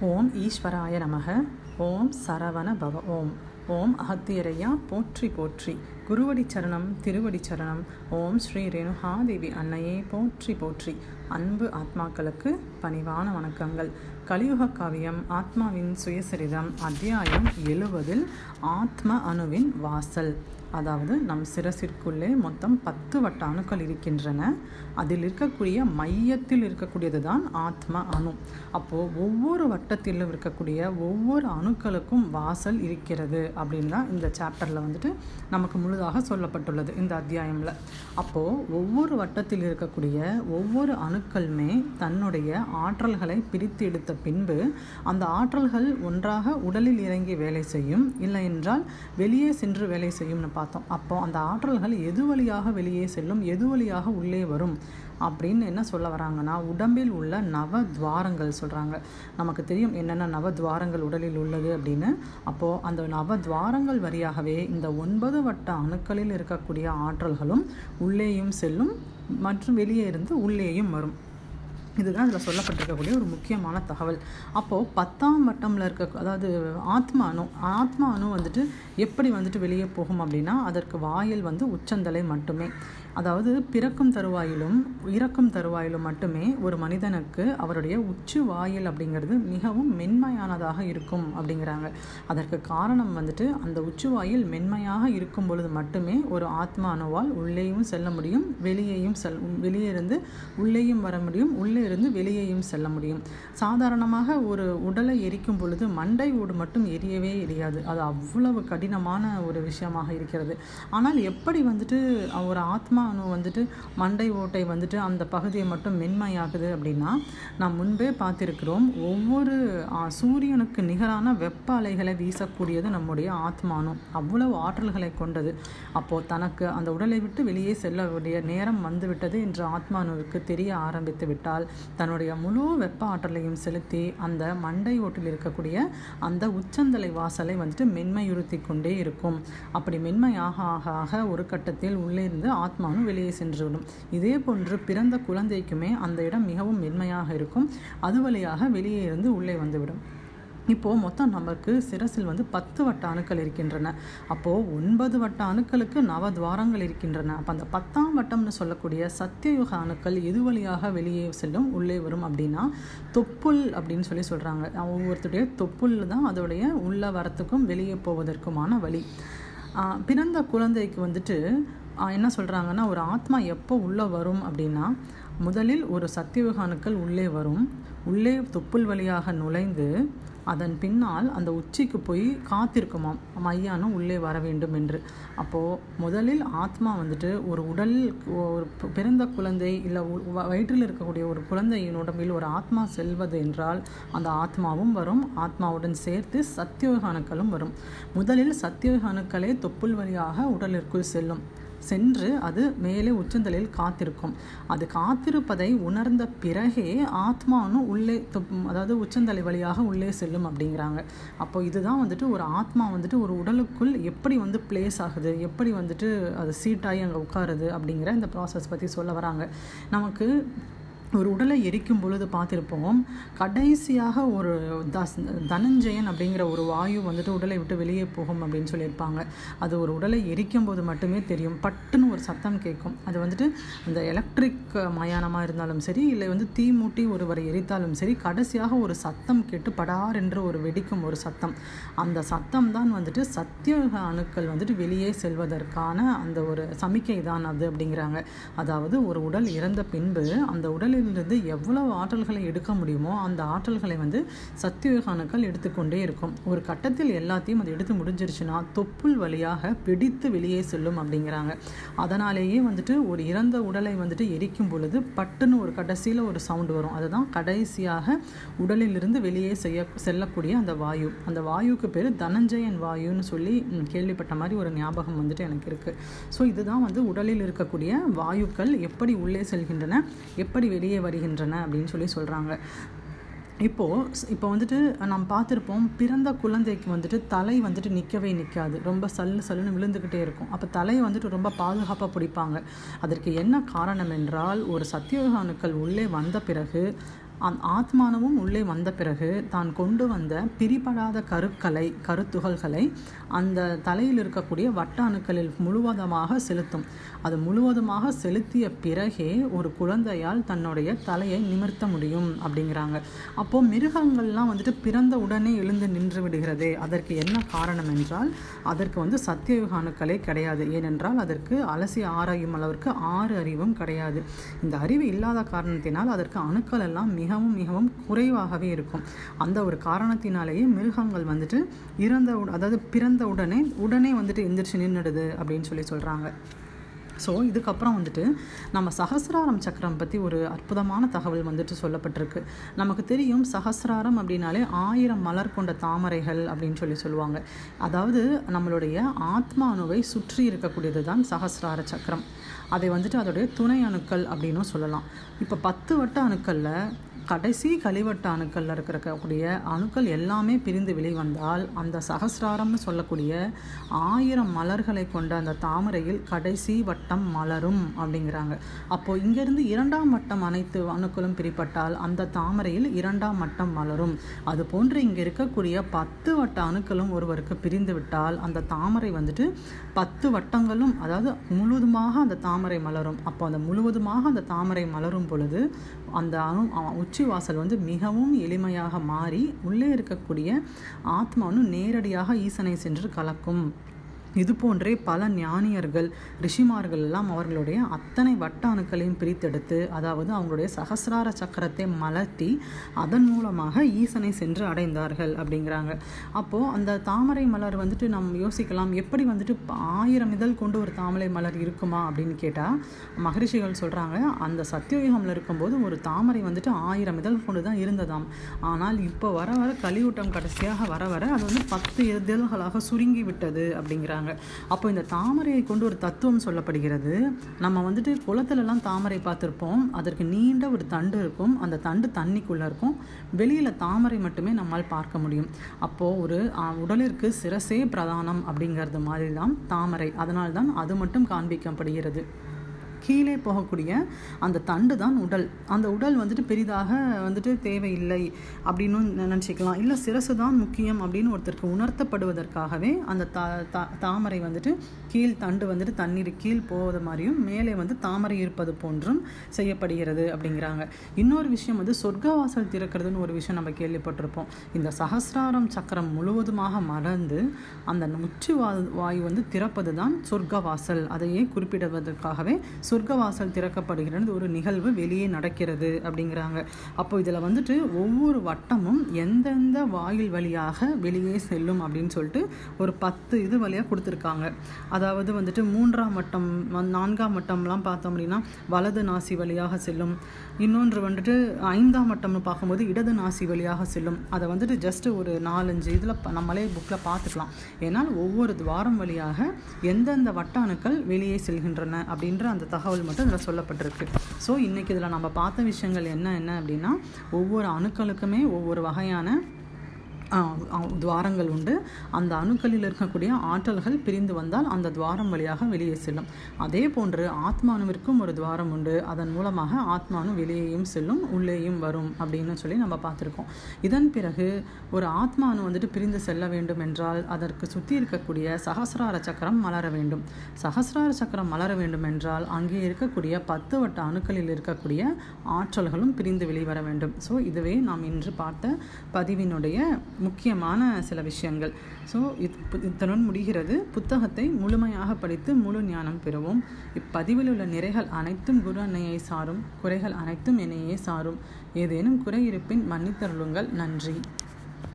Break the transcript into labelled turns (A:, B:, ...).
A: ஓம் ஈஸ்வராய நமக. ஓம் சரவண பவ ஓம். ஓம் அகத்தியரையா போற்றி போற்றி. குருவடி சரணம் திருவடி சரணம். ஓம் ஸ்ரீ ரேணுகாதேவி அன்னையே போற்றி போற்றி. அன்பு ஆத்மாக்களுக்கு பணிவான வணக்கங்கள். கலியுக காவியம் ஆத்மாவின் சுயசரிதம் அத்தியாயம் எழுவதில் ஆத்ம அணுவின் வாசல். அதாவது நம் சிரசிற்குள்ளே மொத்தம் பத்து வட்ட அணுக்கள் இருக்கின்றன. அதில் இருக்கக்கூடிய மையத்தில் இருக்கக்கூடியது தான் ஆத்ம அணு. அப்போது ஒவ்வொரு வட்டத்திலும் இருக்கக்கூடிய ஒவ்வொரு அணுக்களுக்கும் வாசல் இருக்கிறது அப்படின்னு தான் இந்த சாப்டரில் வந்துட்டு நமக்கு முழுதாக சொல்லப்பட்டுள்ளது இந்த அத்தியாயமில். அப்போது ஒவ்வொரு வட்டத்தில் இருக்கக்கூடிய ஒவ்வொரு அணுக்களுமே தன்னுடைய ஆற்றல்களை பிரித்து எடுத்த பின்பு அந்த ஆற்றல்கள் ஒன்றாக உடலில் இறங்கி வேலை செய்யும். இல்லை என்றால் வெளியே சென்று வேலை செய்யும்னு பார்த்தோம். அப்போ அந்த ஆற்றல்கள் எது வழியாக வெளியே செல்லும் எது வழியாக உள்ளே வரும் அப்படின்னு என்ன சொல்ல வராங்கன்னா உடம்பில் உள்ள நவ துவாரங்கள் சொல்கிறாங்க நமக்கு தெரியும் என்னென்ன நவ துவாரங்கள் உடலில் உள்ளது அப்படின்னு. அப்போது அந்த நவ துவாரங்கள் வழியாகவே இந்த ஒன்பது வட்ட அணுக்களில் இருக்கக்கூடிய ஆற்றல்களும் உள்ளேயும் செல்லும் மற்றும் வெளியே இருந்து உள்ளேயும் வரும். இதுதான் இதில் சொல்லப்பட்டிருக்கக்கூடிய ஒரு முக்கியமான தகவல். அப்போது பத்தாம் வட்டமில் இருக்க அதாவது ஆத்மா அணு ஆத்மா அணு வந்துட்டு எப்படி வந்துட்டு வெளியே போகும் அப்படின்னா அதற்கு வாயில் வந்து உச்சந்தலை மட்டுமே. அதாவது பிறக்கும் தருவாயிலும் இறக்கும் தருவாயிலும் மட்டுமே ஒரு மனிதனுக்கு அவருடைய உச்சி வாயில் அப்படிங்கிறது மிகவும் மென்மையானதாக இருக்கும் அப்படிங்கிறாங்க. அதற்கு காரணம் வந்துட்டு அந்த உச்சி வாயில் மென்மையாக இருக்கும் பொழுது மட்டுமே ஒரு ஆத்மா அணுவால் உள்ளேயும் செல்ல முடியும் வெளியேயும் செல் வெளியே இருந்து உள்ளேயும் வர முடியும் உள்ளே இருந்து வெளியேயும் செல்ல முடியும். சாதாரணமாக ஒரு உடலை எரிக்கும் பொழுது மண்டை ஓடு மட்டும் எரியவே எரியாது. அது அவ்வளவு கடினமான ஒரு விஷயமாக இருக்கிறது. ஆனால் எப்படி வந்துட்டு ஒரு ஆத்மா அணு வந்துட்டு மண்டை ஓட்டை வந்துட்டு அந்த பகுதியை மட்டும் மென்மையாகுது அப்படின்னா நாம் முன்பே பார்த்திருக்கிறோம் ஒவ்வொரு சூரியனுக்கு நிகரான வெப்ப அலைகளை வீசக்கூடியது நம்முடைய ஆத்மானு அவ்வளவு ஆற்றல்களை கொண்டது. அப்போது தனக்கு அந்த உடலை விட்டு வெளியே செல்லக்கூடிய நேரம் வந்துவிட்டது என்று ஆத்மானுவுக்கு தெரிய ஆரம்பித்து விட்டால் தன்னுடைய முழு வெப்ப ஆற்றலையும் செலுத்தி அந்த மண்டை ஓட்டில் இருக்கக்கூடிய அந்த உச்சந்தலை வாசலை வந்துட்டு மென்மையுறுத்தி கொண்டே இருக்கும். அப்படி மென்மையாக ஆக ஆக ஒரு கட்டத்தில் உள்ளே இருந்து ஆத்மானு வெளியே சென்றுவிடும். இதே போன்று பிறந்த குழந்தைக்குமே அந்த இடம் மிகவும் மென்மையாக இருக்கும். அது வழியாக வெளியே இருந்து உள்ளே வந்துவிடும். இப்போது மொத்தம் நமக்கு சிரசில் வந்து பத்து வட்ட அணுக்கள் இருக்கின்றன. அப்போது ஒன்பது வட்ட அணுக்களுக்கு நவ துவாரங்கள் இருக்கின்றன. அப்போ அந்த பத்தாம் வட்டம்னு சொல்லக்கூடிய சத்தியயுக அணுக்கள் எது வழியாக வெளியே செல்லும் உள்ளே வரும் அப்படின்னா தொப்புள் அப்படின்னு சொல்லி சொல்கிறாங்க ஒவ்வொருத்தருடைய தொப்புள் தான் அதோடைய உள்ளே வரத்துக்கும் வெளியே போவதற்குமான வழி. பிறந்த குழந்தைக்கு வந்துட்டு என்ன சொல்கிறாங்கன்னா ஒரு ஆத்மா எப்போ உள்ளே வரும் அப்படின்னா முதலில் ஒரு சத்தியயுக அணுக்கள் உள்ளே வரும். உள்ளே தொப்புள் வழியாக நுழைந்து அதன் பின்னால் அந்த உச்சிக்கு போய் காத்திருக்குமாம். மையானம் உள்ளே வர வேண்டும் என்று. அப்போது முதலில் ஆத்மா வந்துட்டு ஒரு உடல் ஒரு பிறந்த குழந்தை இல்லை வயிற்றில் இருக்கக்கூடிய ஒரு குழந்தையின் உடம்பில் ஒரு ஆத்மா செல்வது என்றால் அந்த ஆத்மாவும் வரும். ஆத்மாவுடன் சேர்த்து சத்தியோக அணுக்களும் வரும். முதலில் சத்தியோக அணுக்களே தொப்புள் வழியாக உடலிற்குள் செல்லும். சென்று அது மேலே உச்சந்தலையில் காத்திருக்கும். அது காத்திருப்பதை உணர்ந்த பிறகே ஆத்மானும் உள்ளே அதாவது உச்சந்தலை வழியாக உள்ளே செல்லும் அப்படிங்கிறாங்க. அப்போ இதுதான் வந்துட்டு ஒரு ஆத்மா வந்துட்டு ஒரு உடலுக்குள் எப்படி வந்து பிளேஸ் ஆகுது எப்படி வந்துட்டு அது சீட்டாகி அங்கே உட்காருது அப்படிங்கிற இந்த ப்ராசஸ் பற்றி சொல்ல வராங்க. நமக்கு ஒரு உடலை எரிக்கும் பொழுது பார்த்துருப்போம். கடைசியாக ஒரு தஸ் தனஞ்சயன் அப்படிங்கிற ஒரு வாயு வந்துட்டு உடலை விட்டு வெளியே போகும் அப்படின்னு சொல்லியிருப்பாங்க. அது ஒரு உடலை எரிக்கும் போது மட்டுமே தெரியும். பட்டுன்னு ஒரு சத்தம் கேட்கும். அது வந்துட்டு இந்த எலக்ட்ரிக் மயானமாக இருந்தாலும் சரி இல்லை வந்து தீ மூட்டி ஒருவரை எரித்தாலும் சரி கடைசியாக ஒரு சத்தம் கேட்டு படார் என்று ஒரு வெடிக்கும் ஒரு சத்தம். அந்த சத்தம் தான் வந்துட்டு சத்திய அணுக்கள் வந்துட்டு வெளியே செல்வதற்கான அந்த ஒரு சமிக்கை தான் அது அப்படிங்கிறாங்க. அதாவது ஒரு உடல் இறந்த பின்பு அந்த உடலில் இருந்து எவ்வளவு ஆற்றல்களை எடுக்க முடியுமோ அந்த ஆற்றல்களை வந்து சத்தியகானுக்கள் எடுத்துக்கொண்டே இருக்கும். ஒரு கட்டத்தில் எல்லாத்தையும் அது எடுத்து முடிஞ்சிருச்சுன்னா தொப்புள் வழியாக வெடித்து வெளியே செல்லும் அப்படிங்கிறாங்க. அதனாலேயே வந்துட்டு ஒரு இறந்த உடலை வந்துட்டு எரிக்கும் பொழுது பட்டுன்னு ஒரு கடைசியில் ஒரு சவுண்டு வரும். அதுதான் கடைசியாக உடலிலிருந்து வெளியே செய்ய செல்லக்கூடிய அந்த வாயு. அந்த வாயுக்கு பேர் தனஞ்சயன் வாயுன்னு சொல்லி கேள்விப்பட்ட மாதிரி ஒரு ஞாபகம் வந்துட்டு எனக்கு இருக்குது ஸோ இதுதான் வந்து உடலில் இருக்கக்கூடிய வாயுக்கள் எப்படி உள்ளே செல்கின்றன எப்படி வெளியே வருகின்றன அப்படின்னு சொல்லி சொல்கிறாங்க இப்போது இப்போ வந்துட்டு நாம் பார்த்துருப்போம் பிறந்த குழந்தைக்கு வந்துட்டு தலை வந்துட்டு நிற்கவே நிற்காது ரொம்ப சல்லு சல்லுன்னு விழுந்துக்கிட்டே இருக்கும். அப்போ தலையை வந்துட்டு ரொம்ப பாதுகாப்பாக பிடிப்பாங்க. அதற்கு என்ன காரணம் என்றால் ஒரு சத்தியோக அணுக்கள் உள்ளே வந்த பிறகு அந் ஆத்மானமும் உள்ளே வந்த பிறகு தான் கொண்டு வந்த பிரிபடாத கருக்களை கருத்துகள்களை அந்த தலையில் இருக்கக்கூடிய வட்ட அணுக்களில் முழுவதுமாக செலுத்தும். அது முழுவதுமாக செலுத்திய பிறகே ஒரு குழந்தையால் தன்னுடைய தலையை நிமிர்த்த முடியும் அப்படிங்கிறாங்க. அப்போ மிருகங்கள்லாம் வந்துட்டு பிறந்த உடனே எழுந்து நின்று விடுகிறதே. அதற்கு என்ன காரணம் என்றால் அதற்கு வந்து சத்தியயுக அணுக்களே கிடையாது. ஏனென்றால் அதற்கு அலசி ஆராயும் அளவிற்கு ஆறு அறிவும் கிடையாது. இந்த அறிவு இல்லாத காரணத்தினால் அதற்கு அணுக்கள் எல்லாம் மிகவும் மிகவும் குறைவாகவே இருக்கும். அந்த ஒரு காரணத்தினாலேயே மிருகங்கள் வந்துட்டு இறந்த உட- அதாவது பிறந்த உடனே உடனே வந்துட்டு எந்திரிச்சு நின்றுடுது அப்படின்னு சொல்லி சொல்கிறாங்க ஸோ இதுக்கப்புறம் வந்துட்டு நம்ம சஹஸ்ராரம் சக்கரம் பற்றி ஒரு அற்புதமான தகவல் வந்துட்டு சொல்லப்பட்டிருக்கு. நமக்கு தெரியும் சஹஸ்ராரம் அப்படின்னாலே ஆயிரம் மலர் கொண்ட தாமரைகள் அப்படின்னு சொல்லி சொல்லுவாங்க. அதாவது நம்மளுடைய ஆத்மா அணுவை சுற்றி இருக்கக்கூடியது தான் சஹஸ்ரார சக்கரம். அதை வந்துட்டு அதோடைய துணை அணுக்கள் அப்படின்னும் சொல்லலாம். இப்போ பத்து வட்ட அணுக்களில் கடைசி கழிவட்ட அணுக்களில் இருக்கக்கூடிய அணுக்கள் எல்லாமே பிரிந்து வெளிவந்தால் அந்த சகசிராரம்னு சொல்லக்கூடிய ஆயிரம் மலர்களை கொண்ட அந்த தாமரையில் கடைசி வட்டம் மலரும் அப்படிங்கிறாங்க. அப்போது இங்கேருந்து இரண்டாம் வட்டம் அனைத்து அணுக்களும் பிரிப்பட்டால் அந்த தாமரையில் இரண்டாம் வட்டம் மலரும். அது போன்று இங்கே இருக்கக்கூடிய பத்து வட்ட அணுக்களும் ஒருவருக்கு பிரிந்து விட்டால் அந்த தாமரை வந்துட்டு பத்து வட்டங்களும் அதாவது முழுவதுமாக அந்த தாமரை மலரும். அப்போ அந்த முழுவதுமாக அந்த தாமரை மலரும் பொழுது அந்த அணு உச்ச உச்சி வாசல் வந்து மிகவும் எளிமையாக மாறி உள்ளே இருக்கக்கூடிய ஆத்மானும் நேரடியாக ஈசனை சென்று கலக்கும். இது போன்றே பல ஞானியர்கள் ரிஷிமார்கள் எல்லாம் அவர்களுடைய அத்தனை வட்ட அணுக்களையும் பிரித்தெடுத்து அதாவது அவங்களுடைய சகசிரார சக்கரத்தை மலர்த்தி அதன் மூலமாக ஈசனை சென்று அடைந்தார்கள் அப்படிங்கிறாங்க. அப்போது அந்த தாமரை மலர் வந்துட்டு நம்ம யோசிக்கலாம் எப்படி வந்துட்டு ஆயிரம் இதழ் கொண்டு ஒரு தாமரை மலர் இருக்குமா அப்படின்னு கேட்டால் மகரிஷிகள் சொல்கிறாங்க அந்த சத்தியயுகம்ல இருக்கும்போது ஒரு தாமரை வந்துட்டு ஆயிரம் இதழ் கொண்டு தான் இருந்ததாம். ஆனால் இப்போ வர வர கலியூட்டம் கடைசியாக வர வர அது வந்து பத்து இதழ்களாக சுருங்கி விட்டது அப்படிங்கிறாங்க. அப்போ இந்த தாமரையை கொண்டு ஒரு தத்துவம் சொல்லப்படுகிறது. நம்ம வந்துட்டு குளத்துலலாம் தாமரை பார்த்துருப்போம். அதற்கு நீண்ட ஒரு தண்டு இருக்கும். அந்த தண்டு தண்ணிக்குள்ளே இருக்கும். வெளியில் தாமரை மட்டுமே நம்மால் பார்க்க முடியும். அப்போது ஒரு உடலிற்கு சிரசே பிரதானம் அப்படிங்கிறது மாதிரி தான் தாமரை. அதனால்தான் அது மட்டும் காண்பிக்கப்படுகிறது. கீழே போகக்கூடிய அந்த தண்டு தான் உடல். அந்த உடல் வந்துட்டு பெரிதாக வந்துட்டு தேவையில்லை அப்படின்னு நினச்சிக்கலாம். இல்லை சிரசு தான் முக்கியம் அப்படின்னு ஒருத்தருக்கு உணர்த்தப்படுவதற்காகவே அந்த தா தா- தாமரை வந்துட்டு கீழ் தண்டு வந்துட்டு தண்ணீர் கீழ் போவது மாதிரியும் மேலே வந்து தாமரை இருப்பது போன்றும் செய்யப்படுகிறது அப்படிங்கிறாங்க. இன்னொரு விஷயம் வந்து சொர்க்கவாசல் திறக்கிறதுன்னு ஒரு விஷயம் நம்ம கேள்விப்பட்டிருப்போம். இந்த சஹஸ்ராரம் சக்கரம் முழுவதுமாக மறந்து அந்த உச்சி வா வாயு வந்து திறப்பது தான் சொர்க்கவாசல். அதையே குறிப்பிடுவதற்காகவே சொர்க்கவாசல் திறக்கப்படுகிறது. ஒரு நிகழ்வு வெளியே நடக்கிறது அப்படிங்கிறாங்க. அப்போ இதில் வந்துட்டு ஒவ்வொரு வட்டமும் எந்தெந்த வாயில் வழியாக வெளியே செல்லும் அப்படின்னு சொல்லிட்டு ஒரு பத்து இது வழியாக கொடுத்துருக்காங்க. அதாவது வந்துட்டு மூன்றாம் வட்டம் நான்காம் வட்டம்லாம் பார்த்தோம் அப்படின்னா வலது நாசி வழியாக செல்லும். இன்னொன்று வந்துட்டு ஐந்தாம் வட்டம்னு பார்க்கும்போது இடது நாசி வழியாக செல்லும். அதை வந்துட்டு ஜஸ்ட் ஒரு நாலஞ்சு இதில் நம்மளே புக்கில் பார்த்துக்கலாம். ஏன்னால் ஒவ்வொரு துவாரம் வழியாக எந்தெந்த வட்ட அணுக்கள் வெளியே செல்கின்றன அப்படின்ற அந்த தகவல் மட்டும் இதில் சொல்லப்பட்டிருக்கு. ஸோ இன்றைக்கி இதில் நம்ம பார்த்த விஷயங்கள் என்ன என்ன அப்படின்னா ஒவ்வொரு அணுக்களுக்குமே ஒவ்வொரு வகையான துவாரங்கள் உண்டு. அந்த அணுக்களில் இருக்கக்கூடிய ஆற்றல்கள் பிரிந்து வந்தால் அந்த துவாரம் வழியாக வெளியே செல்லும். அதே போன்று ஆத்மானுவிற்கும் ஒரு துவாரம் உண்டு. அதன் மூலமாக ஆத்மானு வெளியேயும் செல்லும் உள்ளேயும் வரும் அப்படின்னு சொல்லி நம்ம பார்த்துருக்கோம். இதன் பிறகு ஒரு ஆத்மானு வந்துட்டு பிரிந்து செல்ல வேண்டும் என்றால் அதற்கு சுற்றி இருக்கக்கூடிய சகசிரார சக்கரம் மலர வேண்டும். சகசிரார சக்கரம் மலர வேண்டும் என்றால் அங்கே இருக்கக்கூடிய பத்து வட்ட அணுக்களில் இருக்கக்கூடிய ஆற்றல்களும் பிரிந்து வெளிவர வேண்டும். ஸோ இதுவே நாம் இன்று பார்த்த பதிவினுடைய முக்கியமான சில விஷயங்கள். ஸோ இது இத்தனுடன் முடிகிறது. புத்தகத்தை முழுமையாக படித்து முழு ஞானம் பெறுவோம். இப்பதிவில் உள்ள நிறைகள் அனைத்தும் குரு அன்னையை சாரும். குறைகள் அனைத்தும் என்னையே சாரும். ஏதேனும் குறை இருப்பின் மன்னித்தருளுங்கள். நன்றி.